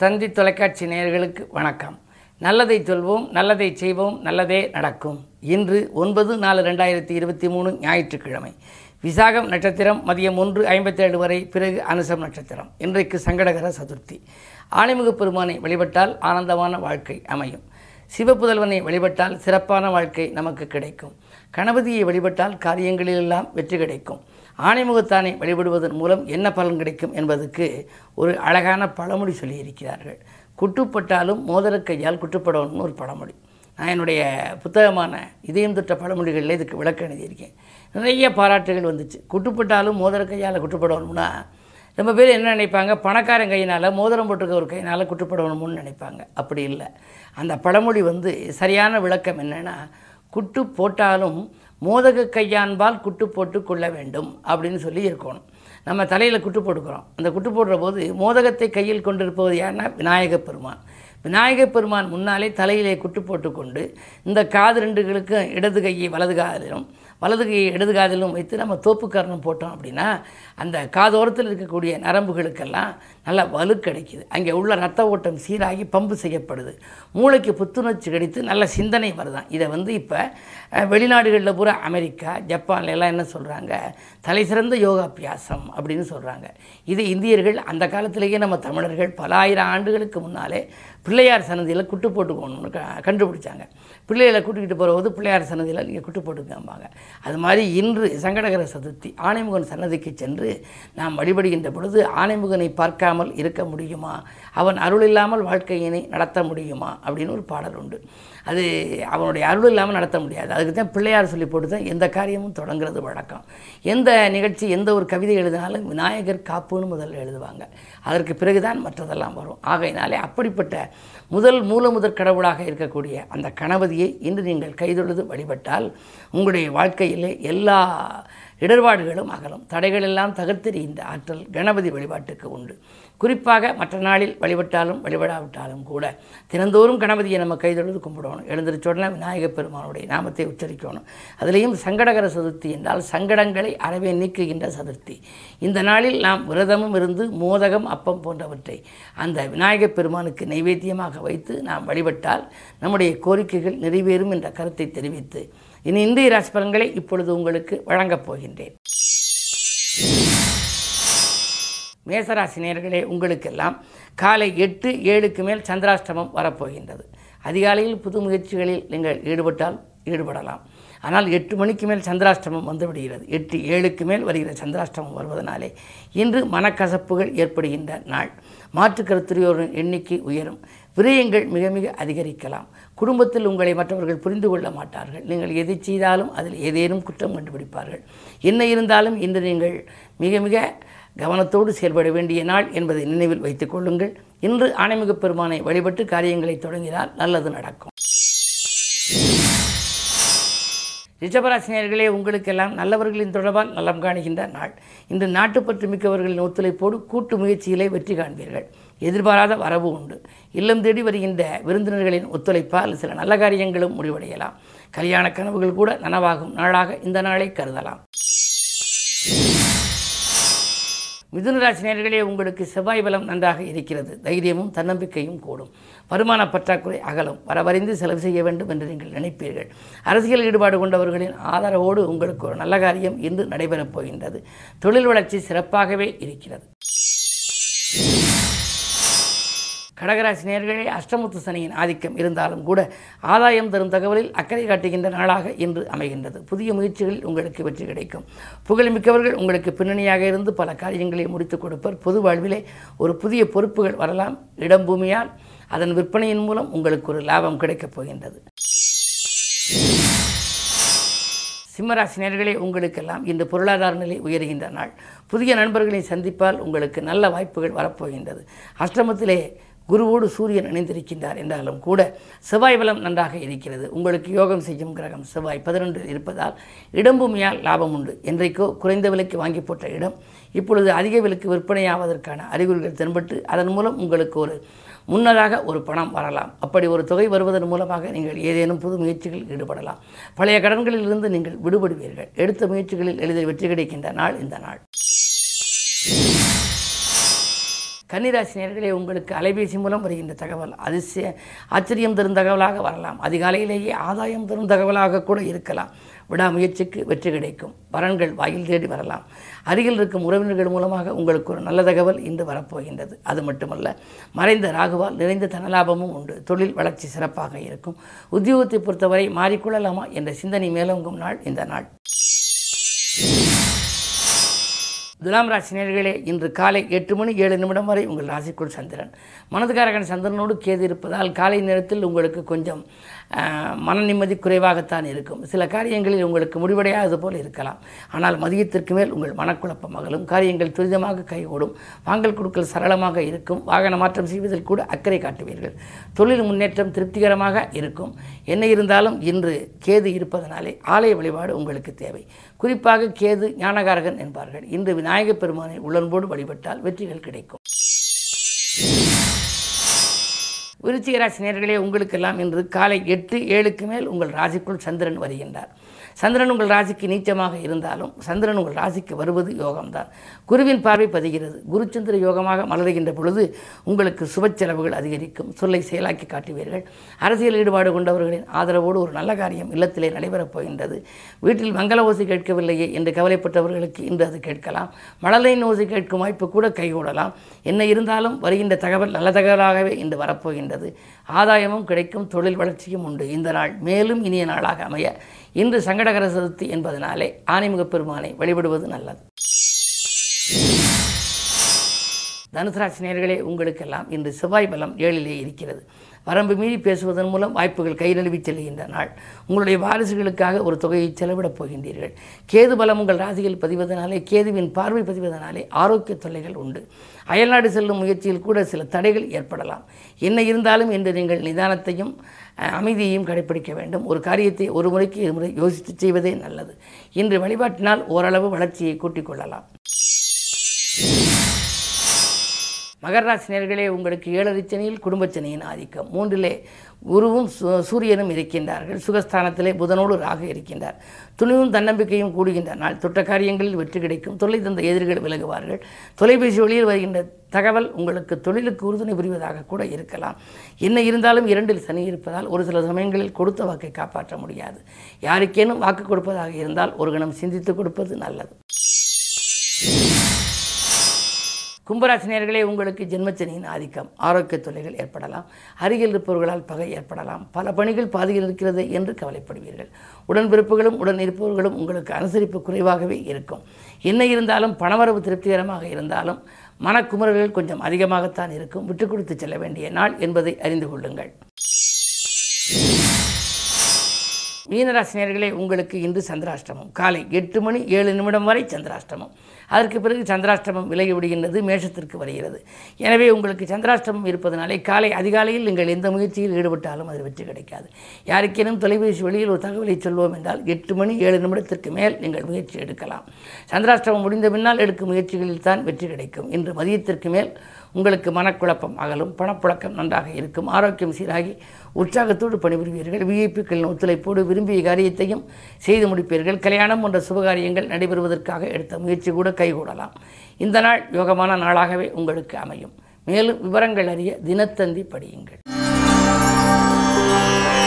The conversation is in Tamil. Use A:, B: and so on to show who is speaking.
A: தந்தி தொலைக்காட்சி நேயர்களுக்கு வணக்கம். நல்லதை சொல்வோம் நல்லதை செய்வோம் நல்லதே நடக்கும். இன்று ஒன்பது நாலு ரெண்டாயிரத்தி இருபத்தி மூணு ஞாயிற்றுக்கிழமை. விசாகம் நட்சத்திரம் மதியம் ஒன்று ஐம்பத்தேழு வரை பிறகு அனுசம் நட்சத்திரம். இன்றைக்கு சங்கடகர சதுர்த்தி. ஆணிமுக பெருமானை வழிபட்டால் ஆனந்தமான வாழ்க்கை அமையும். சிவபுதல்வனை வழிபட்டால் சிறப்பான வாழ்க்கை நமக்கு கிடைக்கும். கணபதியை வழிபட்டால் காரியங்களிலெல்லாம் வெற்றி கிடைக்கும். ஆணைமுகத்தானை வழிபடுவதன் மூலம் என்ன பலன் கிடைக்கும் என்பதற்கு ஒரு அழகான பழமொழி சொல்லியிருக்கிறார்கள். குட்டுப்பட்டாலும் மோதிர கையால் குட்டுப்படணும்னு ஒரு பழமொழி. நான் என்னுடைய புத்தகமான இதயம் தொட்ட பழமொழிகளில் இதுக்கு விளக்கம் எழுதியிருக்கேன். நிறைய பாராட்டுகள் வந்துச்சு. குட்டுப்பட்டாலும் மோதிர கையால் குட்டுப்படணும்னா ரொம்ப பேர் என்ன நினைப்பாங்க? பணக்காரன் கையினால் மோதிரம் போட்டுக்க ஒரு கையினால் குட்டுப்படணும்னு நினைப்பாங்க. அப்படி இல்லை. அந்த பழமொழி வந்து சரியான விளக்கம் என்னென்னா குட்டு போட்டாலும் மோதக கையான்பால் குட்டு போட்டு கொள்ள வேண்டும் அப்படின்னு சொல்லி இருக்கணும். நம்ம தலையில் குட்டு போட்டுக்கிறோம். அந்த குட்டு போடுற போது மோதகத்தை கையில் கொண்டிருப்பது யாருன்னா விநாயகப் பெருமான். விநாயகப் பெருமான் முன்னாலே தலையிலே குட்டு போட்டுக்கொண்டு இந்த காது ரெண்டுகளுக்கும் இடது கையை வலது காதிலும் வலது கையை இடது காதிலும் வைத்து நம்ம தோப்புக்கரணம் போட்டோம் அப்படின்னா அந்த காதோரத்தில் இருக்கக்கூடிய நரம்புகளுக்கெல்லாம் நல்ல வலு கிடைக்குது. அங்கே உள்ள ரத்த ஓட்டம் சீராகி பம்பு செய்யப்படுது. மூளைக்கு புத்துணர்ச்சி கிடைத்து நல்ல சிந்தனை வருதான். இதை வந்து இப்போ வெளிநாடுகளில் பூரா அமெரிக்கா ஜப்பான்ல எல்லாம் என்ன சொல்கிறாங்க தலை சிறந்த யோகாபியாசம் அப்படின்னு சொல்கிறாங்க இது இந்தியர்கள் அந்த காலத்திலேயே நம்ம தமிழர்கள் பல ஆயிரம் ஆண்டுகளுக்கு முன்னாலே பிள்ளையார் சன்னதியில் குட்டு போட்டுக்கணும்னு க கண்டுபிடிச்சாங்க. பிள்ளைகளை கூட்டிக்கிட்டு போகிறபோது பிள்ளையார் சன்னதியில் நீங்கள் குட்டு போட்டுக்காம்பாங்க. அது மாதிரி இன்று சங்கடகர சதுர்த்தி ஆணைமுகன் சன்னதிக்கு சென்று நாம் வழிபடுகின்ற பொழுது ஆணைமுகனை இல்லாமல் இருக்க முடியுமா? அவன் அருள் இல்லாமல் வாழ்க்கையினை நடத்த முடியுமா? அப்படின்னு ஒரு பாடல் உண்டு. அது அவனுடைய அருள் இல்லாமல் நடத்த முடியாது. அதுக்கு தான் பிள்ளையார் சொல்லி போட்டு தான் எந்த காரியமும் தொடங்குறது வழக்கம். எந்த நிகழ்ச்சி எந்த ஒரு கவிதை எழுதினாலும் விநாயகர் காப்புன்னு முதல்ல எழுதுவாங்க. அதற்கு பிறகுதான் மற்றதெல்லாம் வரும். ஆகையினாலே அப்படிப்பட்ட முதல் மூல முதற் கடவுளாக இருக்கக்கூடிய அந்த கணபதியை இன்று நீங்கள் கைதொழுது வழிபட்டால் உங்களுடைய வாழ்க்கையிலே எல்லா இடர்பாடுகளும் அகலும். தடைகளெல்லாம் தகர்த்தெறிகின்ற ஆற்றல் கணபதி வழிபாட்டுக்கு உண்டு. குறிப்பாக மற்ற நாளில் வழிபட்டாலும் வழிபடாவிட்டாலும் கூட தினந்தோறும் கணபதியை நம்ம கைதொழுது கும்பிடணும். எழுந்திரிச்ச உடனே விநாயகப் பெருமானுடைய நாமத்தை உச்சரிக்கணும். அதுலேயும் சங்கடகர சதுர்த்தி என்றால் சங்கடங்களை அறவே நீக்குகின்ற சதுர்த்தி. இந்த நாளில் நாம் விரதமும் இருந்து மோதகம் அப்பம் போன்றவற்றை அந்த விநாயகப் பெருமானுக்கு நைவேத்தியமாக வைத்து நாம் வழிபட்டால் நம்முடைய கோரிக்கைகள் நிறைவேறும் என்ற கருத்தை தெரிவித்து இனி இந்திய ராசி பலன்களை இப்பொழுது உங்களுக்கு வழங்கப் போகின்றேன். மேசராசி நேர்களே உங்களுக்கெல்லாம் காலை எட்டு ஏழுக்கு மேல் சந்திராஷ்டமம் வரப்போகின்றது. அதிகாலையில் புது முயற்சிகளில் நீங்கள் ஈடுபட்டால் ஈடுபடலாம். ஆனால் எட்டு மணிக்கு மேல் சந்திராஷ்டமம் வந்துவிடுகிறது. எட்டு ஏழுக்கு மேல் வருகிற சந்திராஷ்டமம் வருவதனாலே இன்று மனக்கசப்புகள் ஏற்படுகின்ற நாள். மாற்று கருத்துரையோரின் எண்ணிக்கை உயரும். விரயங்கள் மிக மிக அதிகரிக்கலாம். குடும்பத்தில் உங்களை மற்றவர்கள் புரிந்து கொள்ள மாட்டார்கள். நீங்கள் எது செய்தாலும் அதில் ஏதேனும் குற்றம் கண்டுபிடிப்பார்கள். என்ன இருந்தாலும் இன்று நீங்கள் மிக மிக கவனத்தோடு செயல்பட வேண்டிய நாள் என்பதை நினைவில் வைத்துக் கொள்ளுங்கள். இன்று ஆணைமிகப் பெருமானை வழிபட்டு காரியங்களை தொடங்கினால் நல்லது நடக்கும். ரிஷபராசினியர்களே உங்களுக்கெல்லாம் நல்லவர்களின் தொடர்பால் நலம் காணுகின்ற நாள். இன்று நாட்டுப்பற்று மிக்கவர்களின் ஒத்துழைப்போடு கூட்டு முயற்சியிலே வெற்றி காண்பீர்கள். எதிர்பாராத வரவு உண்டு. இல்லம் தேடி வருகின்ற விருந்தினர்களின் ஒத்துழைப்பால் சில நல்ல காரியங்களும் முடிவடையலாம். கல்யாண கனவுகள் கூட நனவாகும் நாளாக இந்த நாளை கருதலாம். மிதுனராசினியர்களே உங்களுக்கு செவ்வாய் பலம் நன்றாக இருக்கிறது. தைரியமும் தன்னம்பிக்கையும் கூடும். வருமான பற்றாக்குறை அகலும். வரவறிந்து செலவு செய்ய வேண்டும் என்று நீங்கள் நினைப்பீர்கள். அரசியல் ஈடுபாடு கொண்டவர்களின் ஆதரவோடு உங்களுக்கு ஒரு நல்ல காரியம் இன்று நடைபெறப் போகின்றது. தொழில் வளர்ச்சி சிறப்பாகவே இருக்கிறது. கடகராசி நேர்களே அஷ்டமுத்து சனியின் ஆதிக்கம் இருந்தாலும் கூட ஆதாயம் தரும் தகவலில் அக்கறை காட்டுகின்ற நாளாக இன்று அமைகின்றது. புதிய முயற்சிகளில் உங்களுக்கு வெற்றி கிடைக்கும். புகழ்மிக்கவர்கள் உங்களுக்கு பின்னணியாக இருந்து பல காரியங்களை முடித்துக் கொடுப்பர். பொது வாழ்விலே ஒரு புதிய பொறுப்புகள் வரலாம். இடம் பூமியால் அதன் விற்பனையின் மூலம் உங்களுக்கு ஒரு லாபம் கிடைக்கப் போகின்றது. சிம்மராசினியர்களே உங்களுக்கெல்லாம் இன்று பொருளாதார நிலை உயர்கின்ற நாள். புதிய நண்பர்களை சந்திப்பால் உங்களுக்கு நல்ல வாய்ப்புகள் வரப்போகின்றது. அஷ்டமத்திலே குருவோடு சூரியன் இணைந்திருக்கின்றார் என்றாலும் கூட செவ்வாய் பலம் நன்றாக இருக்கிறது. உங்களுக்கு யோகம் செய்யும் கிரகம் செவ்வாய் பதினொன்று இருப்பதால் இடம்பூமியால் லாபம் உண்டு. என்றைக்கோ குறைந்த விலைக்கு வாங்கி போட்ட இடம் இப்பொழுது அதிக விலைக்கு விற்பனையாவதற்கான அறிகுறிகள் தென்பட்டு அதன் மூலம் உங்களுக்கு ஒரு முன்னதாக ஒரு பணம் வரலாம். அப்படி ஒரு தொகை வருவதன் மூலமாக நீங்கள் ஏதேனும் புது முயற்சிகளில் ஈடுபடலாம். பழைய கடன்களிலிருந்து நீங்கள் விடுபடுவீர்கள். எடுத்த முயற்சிகளில் எளிதில் வெற்றி கிடைக்கின்ற நாள் இந்த நாள். கன்னிராசினியர்களே உங்களுக்கு அலைபேசி மூலம் வருகின்ற தகவல். அதிசய ஆச்சரியம் தரும் தகவலாக வரலாம். அதிகாலையிலேயே ஆதாயம் தரும் தகவலாக கூட இருக்கலாம். விடாமுயற்சிக்கு வெற்றி கிடைக்கும். வரன்கள் வாயில் தேடி வரலாம். அருகில் இருக்கும் உறவினர்கள் மூலமாக உங்களுக்கு ஒரு நல்ல தகவல் இன்று வரப்போகின்றது. அது மட்டுமல்ல மறைந்த ராகுவால் நிறைந்த தனலாபமும் உண்டு. தொழில் வளர்ச்சி சிறப்பாக இருக்கும். உத்தியோகத்தை பொறுத்தவரை மாறிக்கொள்ளலாமா என்ற சிந்தனை மேலோங்கும் நாள் இந்த நாள். துலாம் ராசி நேர்களே இன்று காலை எட்டு மணி ஏழு நிமிடம் வரை உங்கள் ராசிக்குள் சந்திரன். மனதுக்காரகன் சந்திரனோடு கேது இருப்பதால் காலை நேரத்தில் உங்களுக்கு கொஞ்சம் மன நிம்மதி குறைவாகத்தான் இருக்கும். சில காரியங்களில் உங்களுக்கு முடிவடையாதது போல் இருக்கலாம். ஆனால் மதியத்திற்கு மேல் உங்கள் மனக்குழப்பம் அகலும். காரியங்கள் துரிதமாக கைகூடும். வாங்கல் கொடுக்கல் சரளமாக இருக்கும். வாகன மாற்றம் செய்வதில் கூட அக்கறை காட்டுவீர்கள். தொழில் முன்னேற்றம் திருப்திகரமாக இருக்கும். என்ன இருந்தாலும் இன்று கேது இருப்பதனாலே ஆலய வழிபாடு உங்களுக்கு தேவை. குறிப்பாக கேது ஞானகாரகன் என்பார்கள். இன்று விநாயகப் பெருமானை உளன்போடு வழிபட்டால் வெற்றிகள் கிடைக்கும். விருச்சிக ராசி நேர்களே உங்களுக்கெல்லாம் இன்று காலை எட்டு ஏழுக்கு மேல் உங்கள் ராசிக்குள் சந்திரன் வருகின்றார். சந்திரன் உங்கள் ராசிக்கு நீச்சமாக இருந்தாலும் சந்திரன் உங்கள் ராசிக்கு வருவது யோகம்தான். குருவின் பார்வை பதிகிறது. குருச்சந்திர யோகமாக மலர்கின்ற பொழுது உங்களுக்கு சுப செலவுகள் அதிகரிக்கும். சொல்லை செயலாக்கி காட்டுவீர்கள். அரசியல் ஈடுபாடு கொண்டவர்களின் ஆதரவோடு ஒரு நல்ல காரியம் இல்லத்திலே நடைபெறப் போகின்றது. வீட்டில் மங்கள ஓசை கேட்கவில்லையே என்று கவலைப்பட்டவர்களுக்கு இன்று அது கேட்கலாம். மழலையின் ஓசை கேட்கும் வாய்ப்பு கூட கைகூடலாம். என்ன இருந்தாலும் வருகின்ற தகவல் நல்ல தகவலாகவே இன்று வரப்போகின்றது. ஆதாயமும் கிடைக்கும் தொழில் வளர்ச்சியும் உண்டு. இந்த நாள் மேலும் இனிய நாளாக அமைய. இன்று சங்கடகர சதுர்த்தி என்பதனாலே ஆனைமுகப் பெருமானை வழிபடுவது நல்லது. தனுசராசி நேர்களே உங்களுக்கெல்லாம் இன்று செவ்வாய் பலம் ஏழிலே இருக்கிறது. வரம்பு மீறி பேசுவதன் மூலம் வாய்ப்புகள் கை நழுவி செல்கின்ற நாள். உங்களுடைய வாரிசுகளுக்காக ஒரு தொகையை செலவிடப் போகின்றீர்கள். கேது பலம் உங்கள் ராசியில் பதிவதனாலே கேதுவின் பார்வை பதிவதனாலே ஆரோக்கிய தொல்லைகள் உண்டு. அயல்நாடு செல்லும் முயற்சியில் கூட சில தடைகள் ஏற்படலாம். என்ன இருந்தாலும் என்று நீங்கள் நிதானத்தையும் அமைதியையும் கடைபிடிக்க வேண்டும். ஒரு காரியத்தை ஒரு முறைக்கு இருமுறை யோசித்து செய்வதே நல்லது. இன்று வழிபாட்டினால் ஓரளவு வளர்ச்சியை கூட்டிக் கொள்ளலாம். மகர உங்களுக்கு ஏழரை சனியில் குடும்பச்சனியின் ஆதிக்கம். மூன்றிலே குருவும் சு- சூரியனும் இருக்கின்றார்கள். சுகஸ்தானத்திலே புதனோடு ராக இருக்கின்றார். துணிவும் தன்னம்பிக்கையும் கூடுகின்ற நாள். தொட்ட காரியங்களில் வெற்றி கிடைக்கும். தொல்லை தந்த எதிரிகள் விலகுவார்கள். தொலைபேசி வழியில் வருகின்ற தகவல் உங்களுக்கு தொழிலுக்கு உறுதுணை புரிவதாக கூட இருக்கலாம். என்ன இருந்தாலும் இரண்டில் சனி இருப்பதால் ஒரு சில சமயங்களில் கொடுத்த வாக்கை காப்பாற்ற முடியாது. யாருக்கேனும் வாக்கு கொடுப்பதாக இருந்தால் ஒரு கணம் சிந்தித்து கொடுப்பது நல்லது. கும்பராசினியர்களே உங்களுக்கு ஜென்மச்சனியின் ஆதிக்கம். ஆரோக்கிய தொல்லைகள் ஏற்படலாம். அருகில் இருப்பவர்களால் பகை ஏற்படலாம். பல பணிகள் பாதியில் இருக்கிறது என்று கவலைப்படுவீர்கள். உடன்பிறப்புகளும் உடன் இருப்பவர்களும் உங்களுக்கு அனுசரிப்பு குறைவாகவே இருக்கும். என்ன இருந்தாலும் பணவரவு திருப்திகரமாக இருந்தாலும் மனக்குமுறல்கள் கொஞ்சம் அதிகமாகத்தான் இருக்கும். விட்டு கொடுத்து செல்ல வேண்டிய நாள் என்பதை அறிந்து கொள்ளுங்கள். மீனராசினியர்களே உங்களுக்கு இன்று சந்திராஷ்டமம். காலை எட்டு மணி ஏழு நிமிடம் வரை சந்திராஷ்டமம். அதற்கு பிறகு சந்திராஷ்டமம் விலகி விடுகின்றது மேஷத்திற்கு வருகிறது. எனவே உங்களுக்கு சந்திராஷ்டமம் இருப்பதனாலே காலை அதிகாலையில் நீங்கள் எந்த முயற்சியில் ஈடுபட்டாலும் அது வெற்றி கிடைக்காது. யாருக்கேனும் தொலைபேசி வழியில் ஒரு தகவலை சொல்வோம் என்றால் எட்டு மணி ஏழு நிமிடத்திற்கு மேல் நீங்கள் முயற்சி எடுக்கலாம். சந்திராஷ்டமம் முடிந்த பின்னால் எடுக்கும் முயற்சிகளில் தான் வெற்றி கிடைக்கும். இன்று மதியத்திற்கு மேல் உங்களுக்கு மனக்குழப்பம் அகலும் பணப்புழக்கம் நன்றாக இருக்கும். ஆரோக்கியம் சீராகி உற்சாகத்தோடு பணிபுரிவீர்கள். விஐபிக்களின் ஒத்துழைப்போடு விரும்பிய காரியத்தையும் செய்து முடிப்பீர்கள். கல்யாணம் போன்ற சுபகாரியங்கள் நடைபெறுவதற்காக எடுத்த முயற்சி கூட கைகூடலாம். இந்த நாள் யோகமான நாளாகவே உங்களுக்கு அமையும். மேலும் விவரங்கள் அறிய தினத்தந்தி படியுங்கள்.